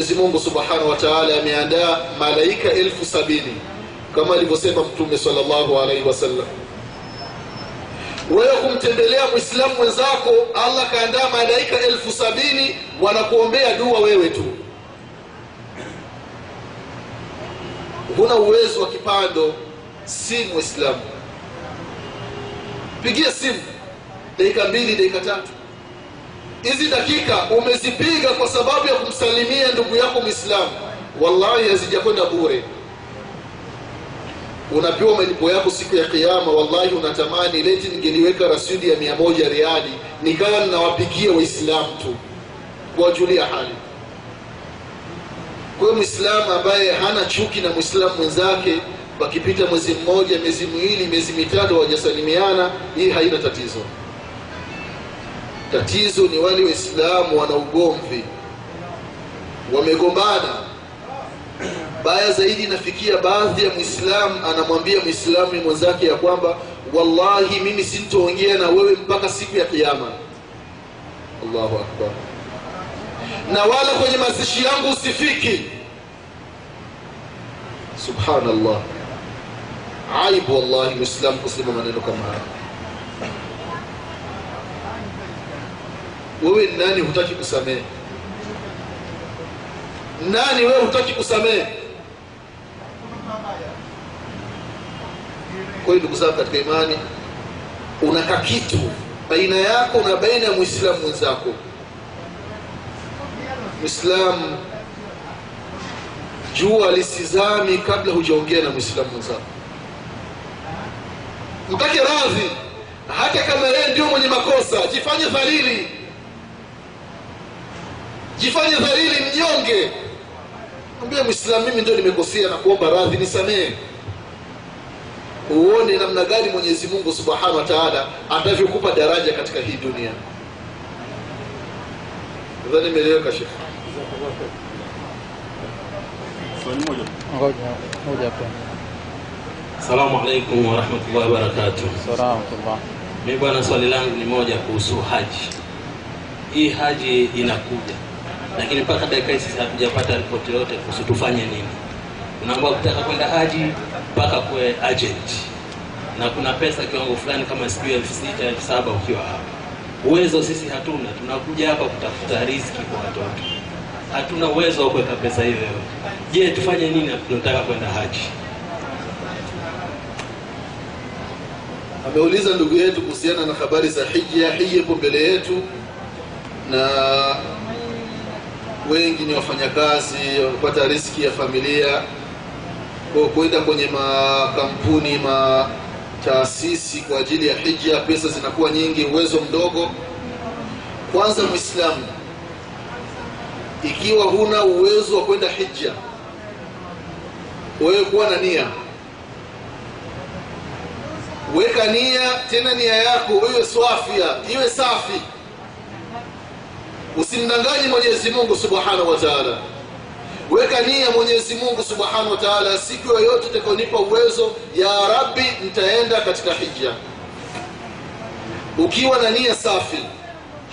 Mwenyezi Mungu Subhanahu wa Ta'ala ameandaa malaika elfu sabini kama alivyosema Mtume sallallahu alaihi wasallam. Wewe kumtembelea Muislamu mwenzako, Allah kaandaa malaika elfu sabini wanakuombea dua wewe tu. Huna uwezo wa kipando, si Muislamu, pigia simu dakika mbili, dakika tatu hizi dakika umezipiga kwa sababu ya kumsalimia ndugu yako Muislamu, wallahi hazijakwenda bure. Unapewa malipo yako siku ya Kiyama. Wallahi unatamani leti ningeliweka rasidi ya mia moja riali nikawa ninawapigia Waislamu tu kuwajulia hali. Kwa hiyo Muislamu ambaye hana chuki na Muislamu mwenzake, wakipita mwezi mmoja, miezi miwili, miezi mitatu hawajasalimiana, hii haina tatizo. Tatizo ni wale Waislamu wana ugomvi, wamegombana. Baya zaidi, inafikia baadhi ya mwislamu anamwambia mwislamu mwenzake ya kwamba wallahi, mimi sintoongea na wewe mpaka siku ya kiama Allahu akbar! Na wala kwenye mazishi yangu usifiki. Subhanallah, aibu wallahi mwislamu kusema maneno kama haya. Wewe ni nani hutaki kusamehe? Nani wewe hutaki kusamehe? Kwa hiyo ndugu zangu katika imani, unaka kitu baina yako na baina ya mwislamu mwenzako. mwislamu jua lisizami kabla hujaongea na mwislamu mwenzako. Mtake radhi, hata kama yeye ndio mwenye makosa, jifanye dhalili jifanye dhalili, mnyonge, mwambie mwislam mimi ndio nimekosea na kuomba radhi, nisamehe. Uone namna gani Mwenyezi Mungu Subhanahu wa Ta'ala atavyokupa daraja katika hii dunia. Nadhani imeeleweka shekh. Assalamu alaikum warahmatullahi wabarakatuh. Mimi bwana, swali langu ni moja kuhusu haji. Hii haji inakuja, lakini mpaka dakika hizi hatujapata ripoti yoyote kuhusu tufanye nini. Unaambiwa kutaka kwenda haji mpaka kuwe agent, na kuna pesa kiwango fulani kama sijui elfu sita elfu saba ukiwa hapa. Uwezo sisi hatuna, tunakuja hapa kutafuta riziki kwa watoto, hatuna uwezo wa kuweka pesa hiyo. Je, tufanye nini? Tunataka kwenda haji. Ameuliza ndugu yetu kuhusiana na habari za hija. Ipo mbele yetu, na wengi ni wafanyakazi wamepata riski ya familia, kwa kwenye makampuni ma taasisi kwa ajili ya hija, pesa zinakuwa nyingi, uwezo mdogo. Kwanza Muislamu, ikiwa huna uwezo wa kwenda hija, wewe kuwa na nia. Weka nia tena, nia yako iwe swafia, iwe safi, usimdanganye Mwenyezi Mungu Subhanahu wa Ta'ala. Weka nia Mwenyezi Mungu Subhanahu wa Ta'ala, siku yoyote utakayonipa uwezo, ya Rabbi, nitaenda katika hija. Ukiwa na nia safi,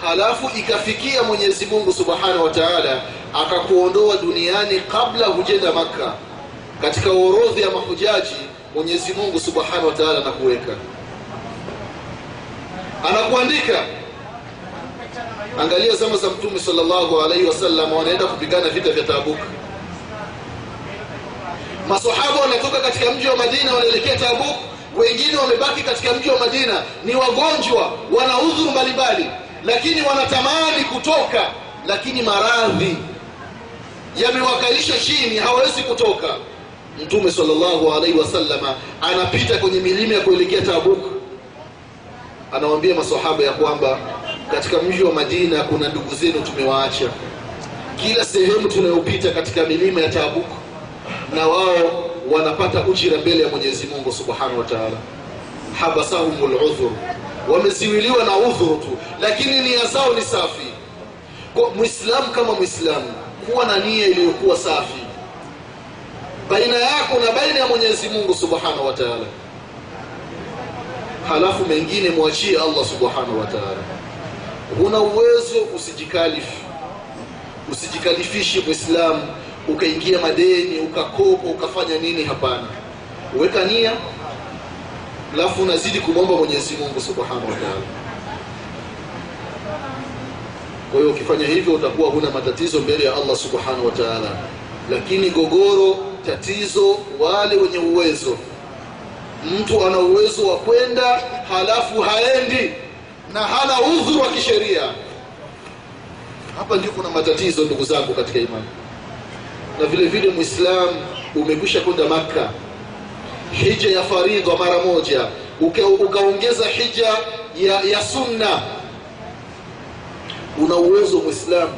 halafu ikafikia Mwenyezi Mungu Subhanahu wa Ta'ala akakuondoa duniani kabla hujenda Makka katika orodhi ya mahujaji Mwenyezi Mungu Subhanahu wa Ta'ala anakuweka, anakuandika. Angalia zama za Mtume sallallahu alaihi wasallam, wanaenda kupigana vita vya Tabuk. Masahaba wanatoka katika mji wa Madina wanaelekea Tabuk, wengine wamebaki katika mji wa Madina, ni wagonjwa, wana udhuru mbalimbali, lakini wanatamani kutoka, lakini maradhi yamewakalisha chini, hawawezi kutoka. Mtume sallallahu alaihi wasallama anapita kwenye milima ya kuelekea Tabuk, anawaambia masahaba ya kwamba katika mji wa Madina kuna ndugu zenu tumewaacha. Kila sehemu tunayopita katika milima ya Tabuk, na wao wanapata ujira mbele ya Mwenyezi Mungu subhanahu wa taala. Habasahumul udhur, wameziwiliwa na udhuru tu, lakini nia zao ni safi. Kwa kama Muislamu, kuwa na nia iliyokuwa safi baina yako na baina ya Mwenyezi Mungu Subhanahu wa halafu mengine mwachie Allah Subhanahu wa Ta'ala. Huna uwezo, usijikalifu. usijikalifishe mwislamu ukaingia madeni ukakopa ukafanya nini? Hapana. Weka nia alafu unazidi kumwomba mwenyezi mungu subhanahu wa taala. Kwa hiyo ukifanya hivyo utakuwa huna matatizo mbele ya allah subhanahu wataala lakini gogoro tatizo wale wenye uwezo. Mtu ana uwezo wa kwenda halafu haendi na hana udhu wa kisheria. Hapa ndio kuna matatizo ndugu zangu katika imani. Na vile vile mwislamu umekwisha kwenda makka. Hija ya faridha mara moja. Uka, ukaongeza hija ya, ya sunna. Una uwezo mwislamu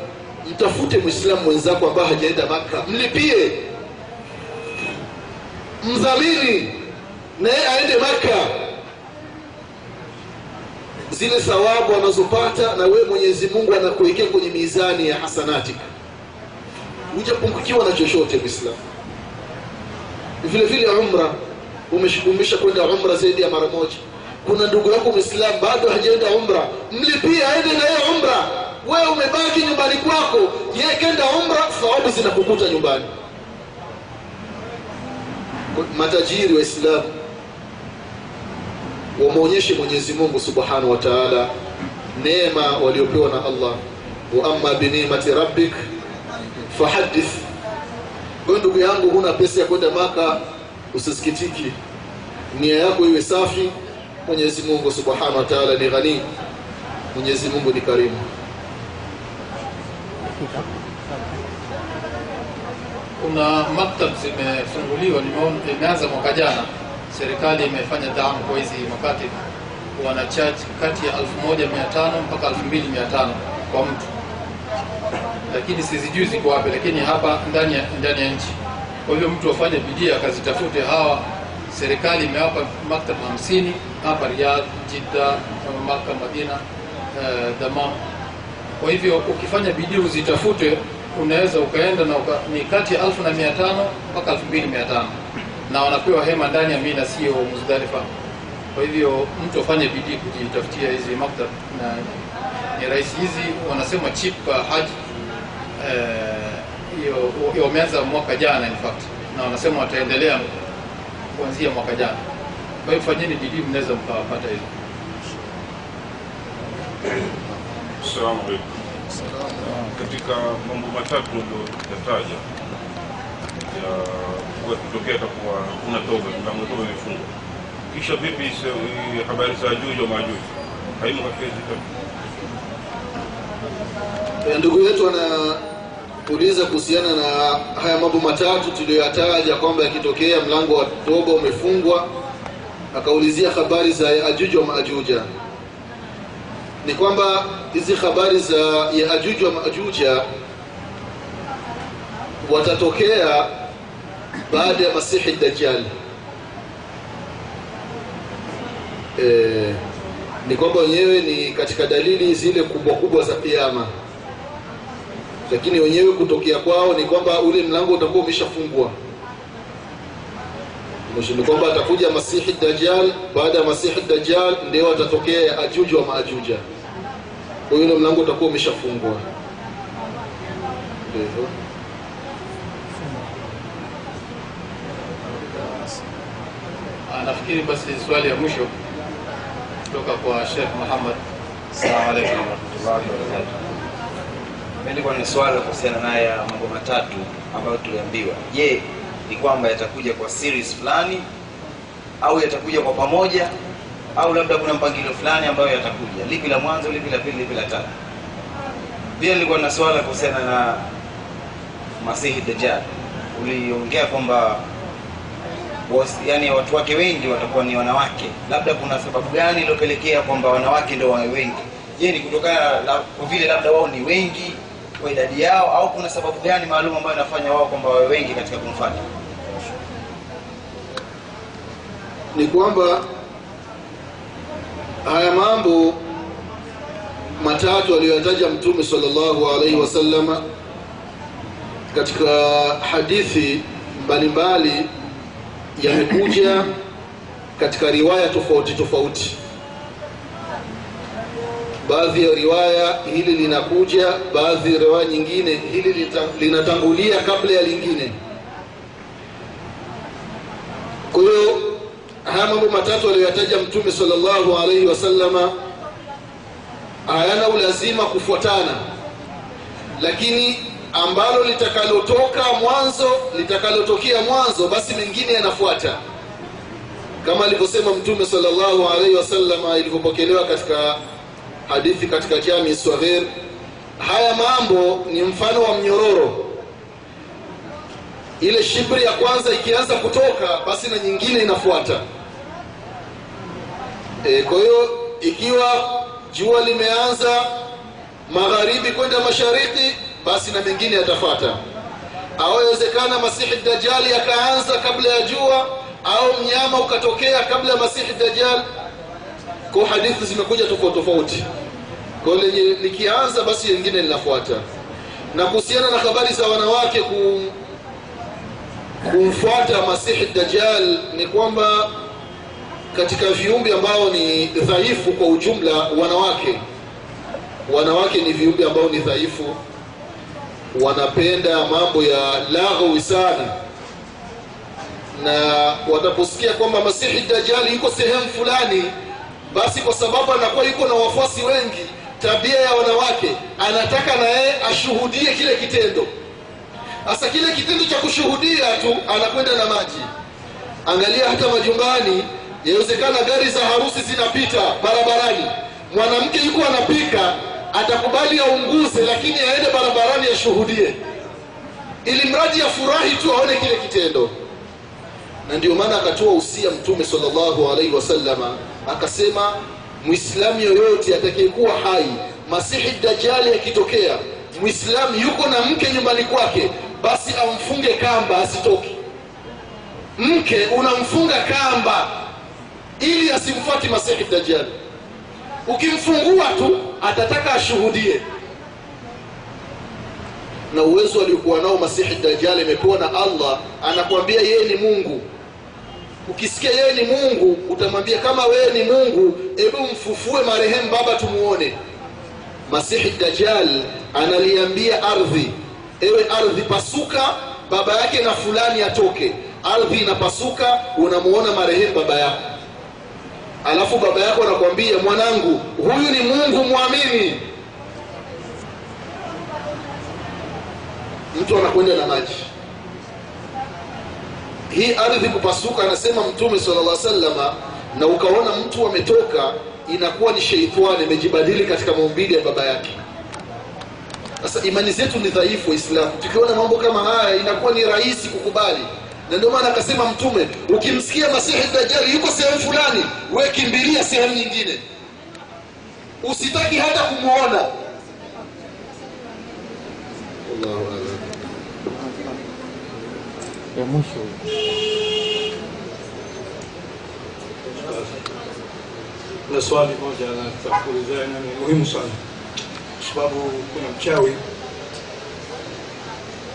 mtafute mwislamu mwenzako ambaye hajaenda makka. Mlipie. Mdhamini. Naye aende makka zile thawabu anazopata na wewe mwenyezi mungu anakuwekea kwenye mizani ya hasanatika hujapungukiwa na chochote mwislamu vile vile umra umesha kwenda umra zaidi ya mara moja. Kuna ndugu yako mwislamu bado hajaenda umra mlipie aende na yeye umra. Wewe umebaki nyumbani kwako yeye kenda umra thawabu zinakukuta nyumbani. Matajiri waislamu wamwonyeshe mwenyezi mungu subhanahu wa taala neema waliopewa na allah. Wa amma binimati rabbik fahadith kwayo ndugu yangu huna pesa ya kwenda maka usisikitiki. Nia yako iwe safi. Mwenyezi mungu subhanahu wa taala ni ghani. Mwenyezi mungu ni karimu. Kuna maktab zimefunguliwa imeanza mwaka jana serikali imefanya kwa hizi makatib wana charge kati ya 1500 mpaka 2500 kwa mtu. Lakini sizijui ziko wapi lakini hapa ndani ya, ndani ya nchi. Kwa hivyo mtu afanye bidii akazitafute hawa. Serikali imewapa maktab 50 hapa Riyadh, Jidda, Maka, Madina, uh, Dammam. Kwa hivyo ukifanya bidii uzitafute, unaweza ukaenda na uka, ni kati ya 1500 mpaka 2500 na wanapewa hema ndani ya Mina, sio Muzdalifa. Kwa hivyo mtu afanye bidii kujitafutia hizi maktab, na ni rahisi. Hizi wanasema cheap haj haji hiyo wameanza mwaka jana in fact, na wanasema wataendelea kuanzia mwaka jana. Kwa hiyo fanyeni bidii, mnaweza mkawapata hizo. Assalamu alaikum. Katika mambo matatu uliyoyataja ya kuwa kutokea takuwa kuna toba, mlango toba imefungwa, kisha vipi habari za Ajuj wa Majuj haimo katika hizi tatu? ndugu yetu anauliza kuhusiana na haya mambo matatu tuliyoyataja kwamba yakitokea mlango wa toba umefungwa akaulizia habari za Yaajuj wa Maajuja ni kwamba hizi habari za Yaajuj wa Maajuja watatokea baada ya Masihi Dajjal. E, ni kwamba wenyewe ni katika dalili zile kubwa kubwa za kiama lakini wenyewe kutokea kwao ni kwamba ule mlango utakuwa umeshafungwa. Ni kwamba atakuja Masihi Dajjal. Baada ya Masihi Dajjal ndio atatokea Yaajuj wa Maajuja. Kwa ule mlango utakuwa umeshafungwa. Ndio hivyo. Ah, Nafikiri basi swali ya mwisho kutoka kwa Sheikh Muhammad. Wabarakatuh. Nilikuwa na swala kuhusiana naye ya mambo matatu ambayo tuliambiwa. Je, ni kwamba yatakuja kwa series fulani au yatakuja kwa pamoja au labda kuna mpangilio fulani ambayo yatakuja? Lipi la mwanzo, lipi la pili, lipi la tatu? Pia nilikuwa na swala kuhusiana na Masihi Dajjal. Uliongea kwamba yani watu wake wengi watakuwa ni wanawake. Labda kuna sababu gani iliyopelekea kwamba wanawake ndio wawe wengi? Je, ni kutokana na kwa vile labda wao ni wengi kwa idadi yao, au kuna sababu gani maalum ambayo inafanya wao kwamba wawe wengi katika kumfuata? ni kwamba haya mambo matatu aliyoyataja Mtume sallallahu alaihi wasallama katika hadithi mbalimbali yamekuja katika riwaya tofauti tofauti. baadhi ya riwaya hili linakuja baadhi ya riwaya nyingine hili linatangulia kabla ya lingine kwa hiyo haya mambo matatu aliyoyataja mtume salllahu alaihi wasalama hayana ulazima kufuatana lakini ambalo litakalotoka mwanzo litakalotokea mwanzo basi mengine yanafuata. Kama alivyosema mtume sallallahu alaihi wasallama ilivyopokelewa katika hadithi katika jami sahir haya mambo ni mfano wa mnyororo. Ile shibri ya kwanza ikianza kutoka basi na nyingine inafuata. E, kwa hiyo ikiwa jua limeanza magharibi kwenda mashariki basi na mengine yatafata au masihi dajali yakaanza kabla ya jua au mnyama ukatokea kabla ya masihi dajjal kwa hadithi zimekuja tofauti tofauti. Kwa lenye likianza basi lingine linafuata. Na kuhusiana na habari za wanawake ku, kumfuata masihi dajjal ni kwamba katika viumbe ambao ni dhaifu kwa ujumla wanawake. Wanawake ni viumbe ambao ni dhaifu wanapenda mambo ya laghawi sana. Na wataposikia kwamba masihi dajali yuko sehemu fulani basi kwa sababu anakuwa yuko na wafuasi wengi tabia ya wanawake anataka na yeye ashuhudie kile kitendo. Sasa kile kitendo cha kushuhudia tu anakwenda na maji. Angalia hata majumbani yawezekana gari za harusi zinapita barabarani. Mwanamke yuko anapika atakubali aunguze lakini aende barabarani ashuhudie. Ili mradi afurahi tu aone kile kitendo. Na ndio maana akatoa usia mtume sallallahu alaihi wasallama akasema mwislamu yoyote atakayekuwa hai masihi dajali akitokea mwislamu yuko na mke nyumbani kwake basi amfunge kamba asitoke. Mke unamfunga kamba ili asimfuati masihi dajali ukimfungua tu atataka ashuhudie. Na uwezo aliokuwa nao masihi dajali amepewa na allah anakwambia yeye ni mungu. Ukisikia yeye ni mungu utamwambia kama wewe ni mungu hebu mfufue marehemu baba tumuone. Masihi dajjal analiambia ardhi ewe ardhi pasuka baba yake na fulani atoke. Ardhi inapasuka unamuona marehemu baba yako alafu baba yako anakwambia mwanangu huyu ni mungu mwamini. Mtu anakwenda na maji. Hii ardhi kupasuka anasema mtume sala llah salama na ukaona mtu ametoka inakuwa ni sheitani imejibadili katika maumbili ya baba yake. Sasa imani zetu ni dhaifu waislamu. Tukiona mambo kama haya inakuwa ni rahisi kukubali na ndio maana akasema mtume ukimsikia masihi dajali yuko sehemu fulani we kimbilia sehemu nyingine. Usitaki hata kumwona ya mwisho. Swali moja nataka kuulizia ni muhimu sana. Kwa sababu kuna mchawi.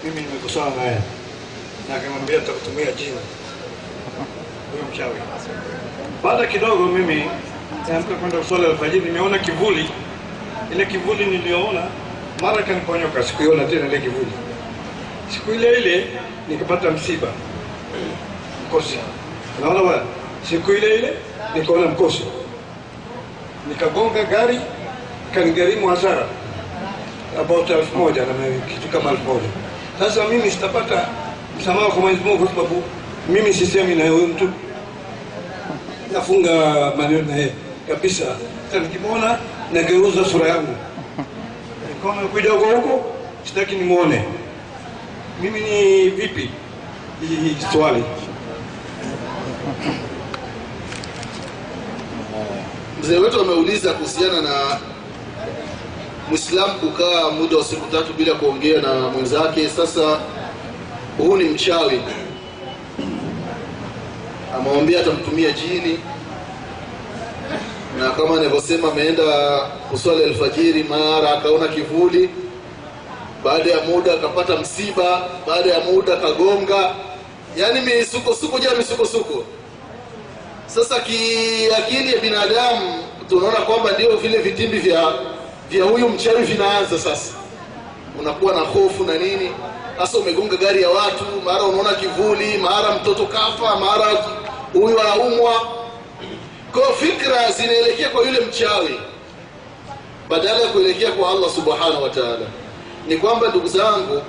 Mimi nimekosana naye na akamwambia tutakutumia jini huyo mchawi. Baada kidogo mimi naamka kwenda swala alfajiri nimeona kivuli. Ile kivuli niliyoona mara kaniponyoka sikuiona tena ile kivuli. Siku ile ile nikapata msiba. Mkosi. Unaona bwana? Siku ile ile nikaona mkosi. Nikagonga gari kanigharimu hasara. About elfu moja na kitu kama elfu moja. Sasa mimi sitapata msamaha kwa Mwenyezi Mungu kwa sababu mimi sisemi na huyu mtu. Nafunga maneno na yeye kabisa. Nikimwona nageuza sura yangu. Kama kuja huko huko sitaki nimwone. Mimi ni vipi? Hii swali. Mzee wetu ameuliza kuhusiana na Muislamu kukaa muda wa siku tatu bila kuongea na mwenzake. Sasa huu ni mchawi. Amewambia atamtumia jini. Na kama anavyosema ameenda kuswali alfajiri mara akaona kivuli. Baada ya muda akapata msiba baada ya muda akagonga. Yaani misukosuko jaa misukosuko. Sasa kiakili ya binadamu tunaona kwamba ndio vile vitimbi vya vya huyu mchawi vinaanza sasa. Unakuwa na hofu na nini sasa umegonga gari ya watu mara unaona kivuli mara mtoto kafa mara huyu anaumwa. Kwa fikra zinaelekea kwa yule mchawi. Badala ya kuelekea kwa allah subhanahu wa taala ni kwamba ndugu zangu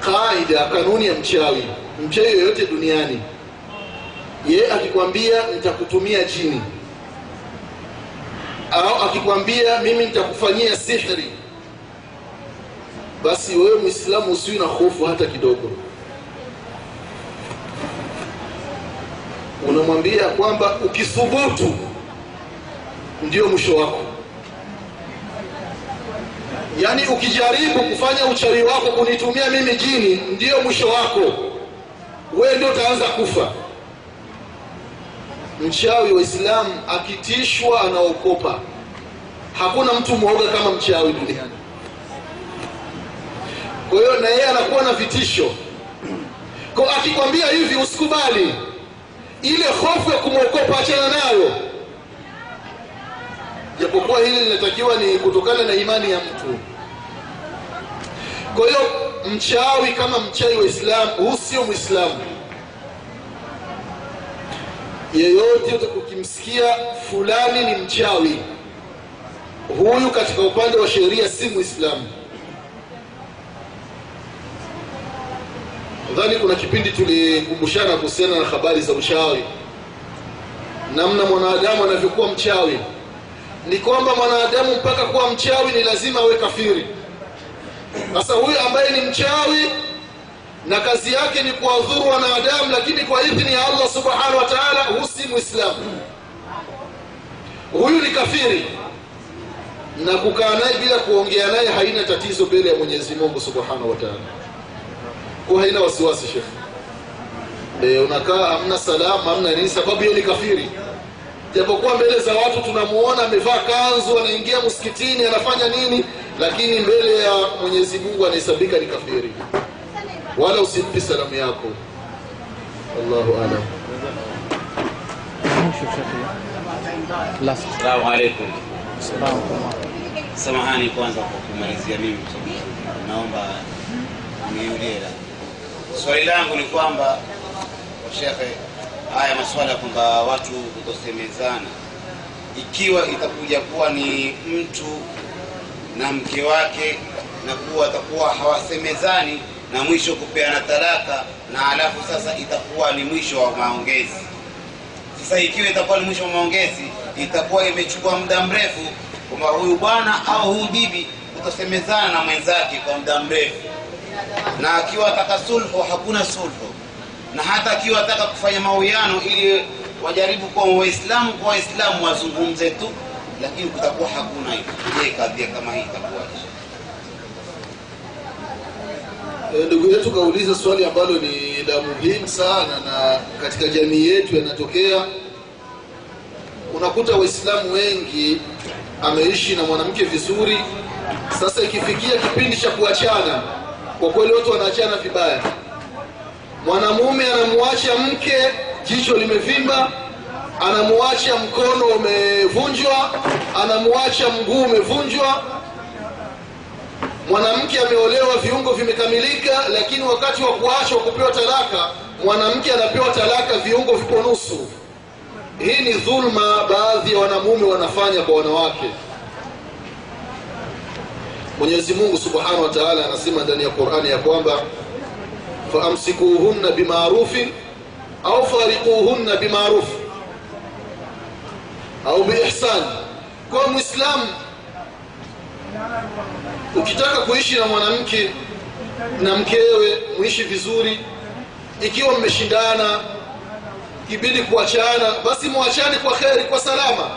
kaida kanuni ya mchawi mchawi yoyote duniani ye akikwambia nitakutumia jini. Au akikwambia mimi nitakufanyia sihri basi wewe mwislamu usiwi na hofu hata kidogo. Unamwambia kwamba ukithubutu ndio mwisho wako. Yaani ukijaribu kufanya uchawi wako kunitumia mimi jini ndio mwisho wako. Wewe ndio utaanza kufa. Mchawi wa islamu akitishwa anaokopa hakuna mtu mwoga kama mchawi duniani kwa hiyo na yeye anakuwa na vitisho. Kwa akikwambia hivi usikubali. Ile hofu ya kumwokopa achana nayo. Japokuwa hili linatakiwa ni kutokana na imani ya mtu. Kwa hiyo mchawi kama mchawi wa islamu huu sio mwislamu yeyote ukimsikia fulani ni mchawi. Huyu katika upande wa sheria si mwislamu nadhani kuna kipindi tulikumbushana kuhusiana na habari za uchawi namna mwanadamu anavyokuwa mchawi. Ni kwamba mwanadamu mpaka kuwa mchawi ni lazima awe kafiri. Sasa huyu ambaye ni mchawi na kazi yake ni kuwadhuru wanadamu lakini kwa idhini ya allah subhanahu wa taala huu si mwislamu huyu ni kafiri. Na kukaa naye bila kuongea naye haina tatizo mbele ya mwenyezi mungu subhanahu wa taala kwa haina wasiwasi shekhe e, unakaa hamna salamu hamna nini sababu hiyo ni kafiri. Japokuwa mbele za watu tunamuona amevaa kanzu anaingia msikitini anafanya nini lakini mbele ya mwenyezi mungu anahesabika ni kafiri. Wala usimpi salamu yako. Allahu alam. Samahani kwanza kwa kumalizia mimi. Naomba niulie la. Swali langu ni kwamba washehe, haya maswala kwamba watu kutosemezana, ikiwa itakuja kuwa ni mtu na mke wake na kuwa atakuwa hawasemezani na mwisho kupeana talaka, na alafu sasa itakuwa ni mwisho wa maongezi. Sasa ikiwa itakuwa ni mwisho wa maongezi, itakuwa imechukua muda mrefu kwamba huyu bwana au huyu bibi kutosemezana na mwenzake kwa muda mrefu, na akiwa ataka sulhu, hakuna sulhu, na hata akiwa ataka kufanya mauyano ili wajaribu kwa Waislamu kwa Waislamu wazungumze tu, lakini kutakuwa hakuna kadhia kama hii itakuwaje? E, ndugu yetu kauliza swali ambalo ni la muhimu sana na katika jamii yetu yanatokea. Unakuta waislamu wengi ameishi na mwanamke vizuri. Sasa ikifikia kipindi cha kuachana kwa kweli watu wanaachana vibaya. Mwanamume anamuacha mke jicho limevimba anamuacha mkono umevunjwa anamuacha mguu umevunjwa. Mwanamke ameolewa viungo vimekamilika lakini wakati wa kuachwa kupewa talaka mwanamke anapewa talaka viungo vipo nusu. Hii ni dhulma baadhi ya wanamume wanafanya kwa wanawake mwenyezi mungu subhanahu wa taala anasema ndani ya qurani ya kwamba faamsikuhunna bimarufin au fariquhunna bimaruf au biihsan. Kwa mwislamu ukitaka kuishi na mwanamke na mkewe muishi vizuri ikiwa mmeshindana kibidi kuachana basi mwachane kwa kheri kwa salama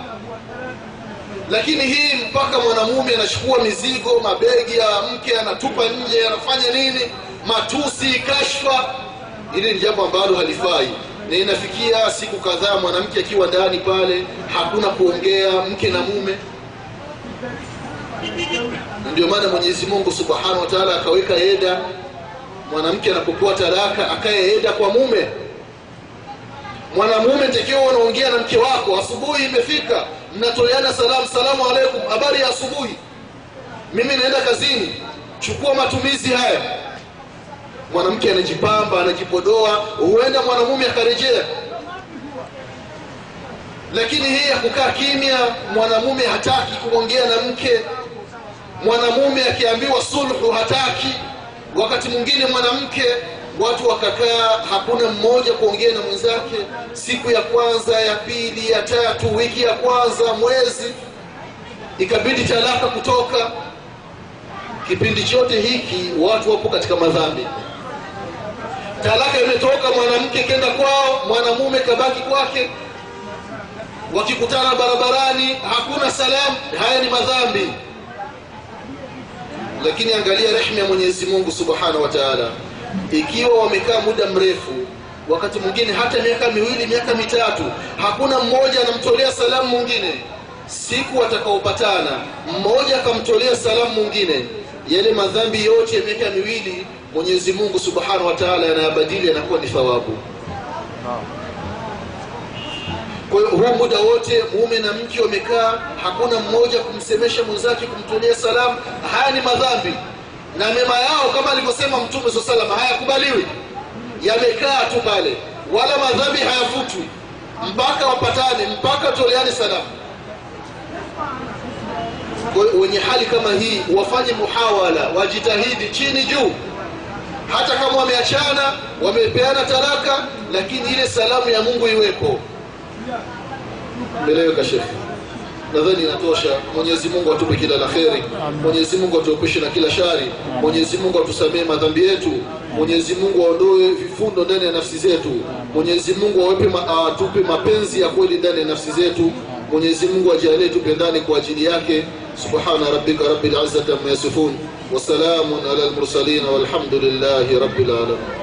lakini hii mpaka mwanamume anachukua mizigo mabegi ya mke anatupa nje anafanya nini? Matusi kashfa. Hili ni jambo ambalo halifai. Na inafikia siku kadhaa mwanamke akiwa ndani pale hakuna kuongea mke na mume. Ndio maana mwenyezi mungu subhanahu wa akaweka eda. Mwanamke anapokuwa talaka akaye eda kwa mume. Mwanamume takiwa unaongea na mke wako asubuhi imefika mnatoleana salamu salamu alaikum habari ya asubuhi. Mimi naenda kazini. Chukua matumizi haya. Mwanamke anajipamba anajipodoa huenda mwanamume akarejea. Lakini hii ya kukaa kimya mwanamume hataki kuongea na mke. Mwanamume akiambiwa sulhu hataki. Wakati mwingine mwanamke watu wakakaa hakuna mmoja kuongea na mwenzake. Siku ya kwanza ya pili ya tatu wiki ya kwanza mwezi ikabidi talaka kutoka. Kipindi chote hiki watu wapo katika madhambi. Talaka imetoka mwanamke kenda kwao mwanamume kabaki kwake. Wakikutana barabarani hakuna salamu. Haya ni madhambi. Lakini angalia rehma ya mwenyezi mungu subhanahu wa taala ikiwa wamekaa muda mrefu wakati mwingine hata miaka miwili miaka mitatu hakuna mmoja anamtolea salamu mwingine. Siku watakaopatana mmoja akamtolea salamu mwingine. Yale madhambi yote ya miaka miwili mwenyezi mungu subhanahu wa taala yanayabadili yanakuwa ni thawabu. Kwa huu muda wote mume na mke wamekaa hakuna mmoja kumsemesha mwenzake kumtolea salamu. Haya ni madhambi na mema yao kama alivyosema mtume saa salama hayakubaliwi. Yamekaa tu pale. Wala madhambi hayafutwi mpaka wapatane mpaka toleane salamu. Wenye hali kama hii wafanye muhawala wajitahidi chini juu. Hata kama wameachana wamepeana talaka lakini ile salamu ya mungu iwepo. Meleweka shekhe nadhani inatosha. Mwenyezi mungu atupe kila la kheri. Mwenyezi mungu atuepushe na kila shari. Mwenyezi mungu atusamee madhambi yetu. Mwenyezi mungu aondoe vifundo ndani ya nafsi zetu. Mwenyezi mungu awepe atupe mapenzi ya kweli ndani ya nafsi zetu. Mwenyezi mungu ajalie tupendane kwa ajili yake. Subhana rabbika rabbil izzati amma yasifun. Wasalamun ala almursalin walhamdulillahi rabbil alamin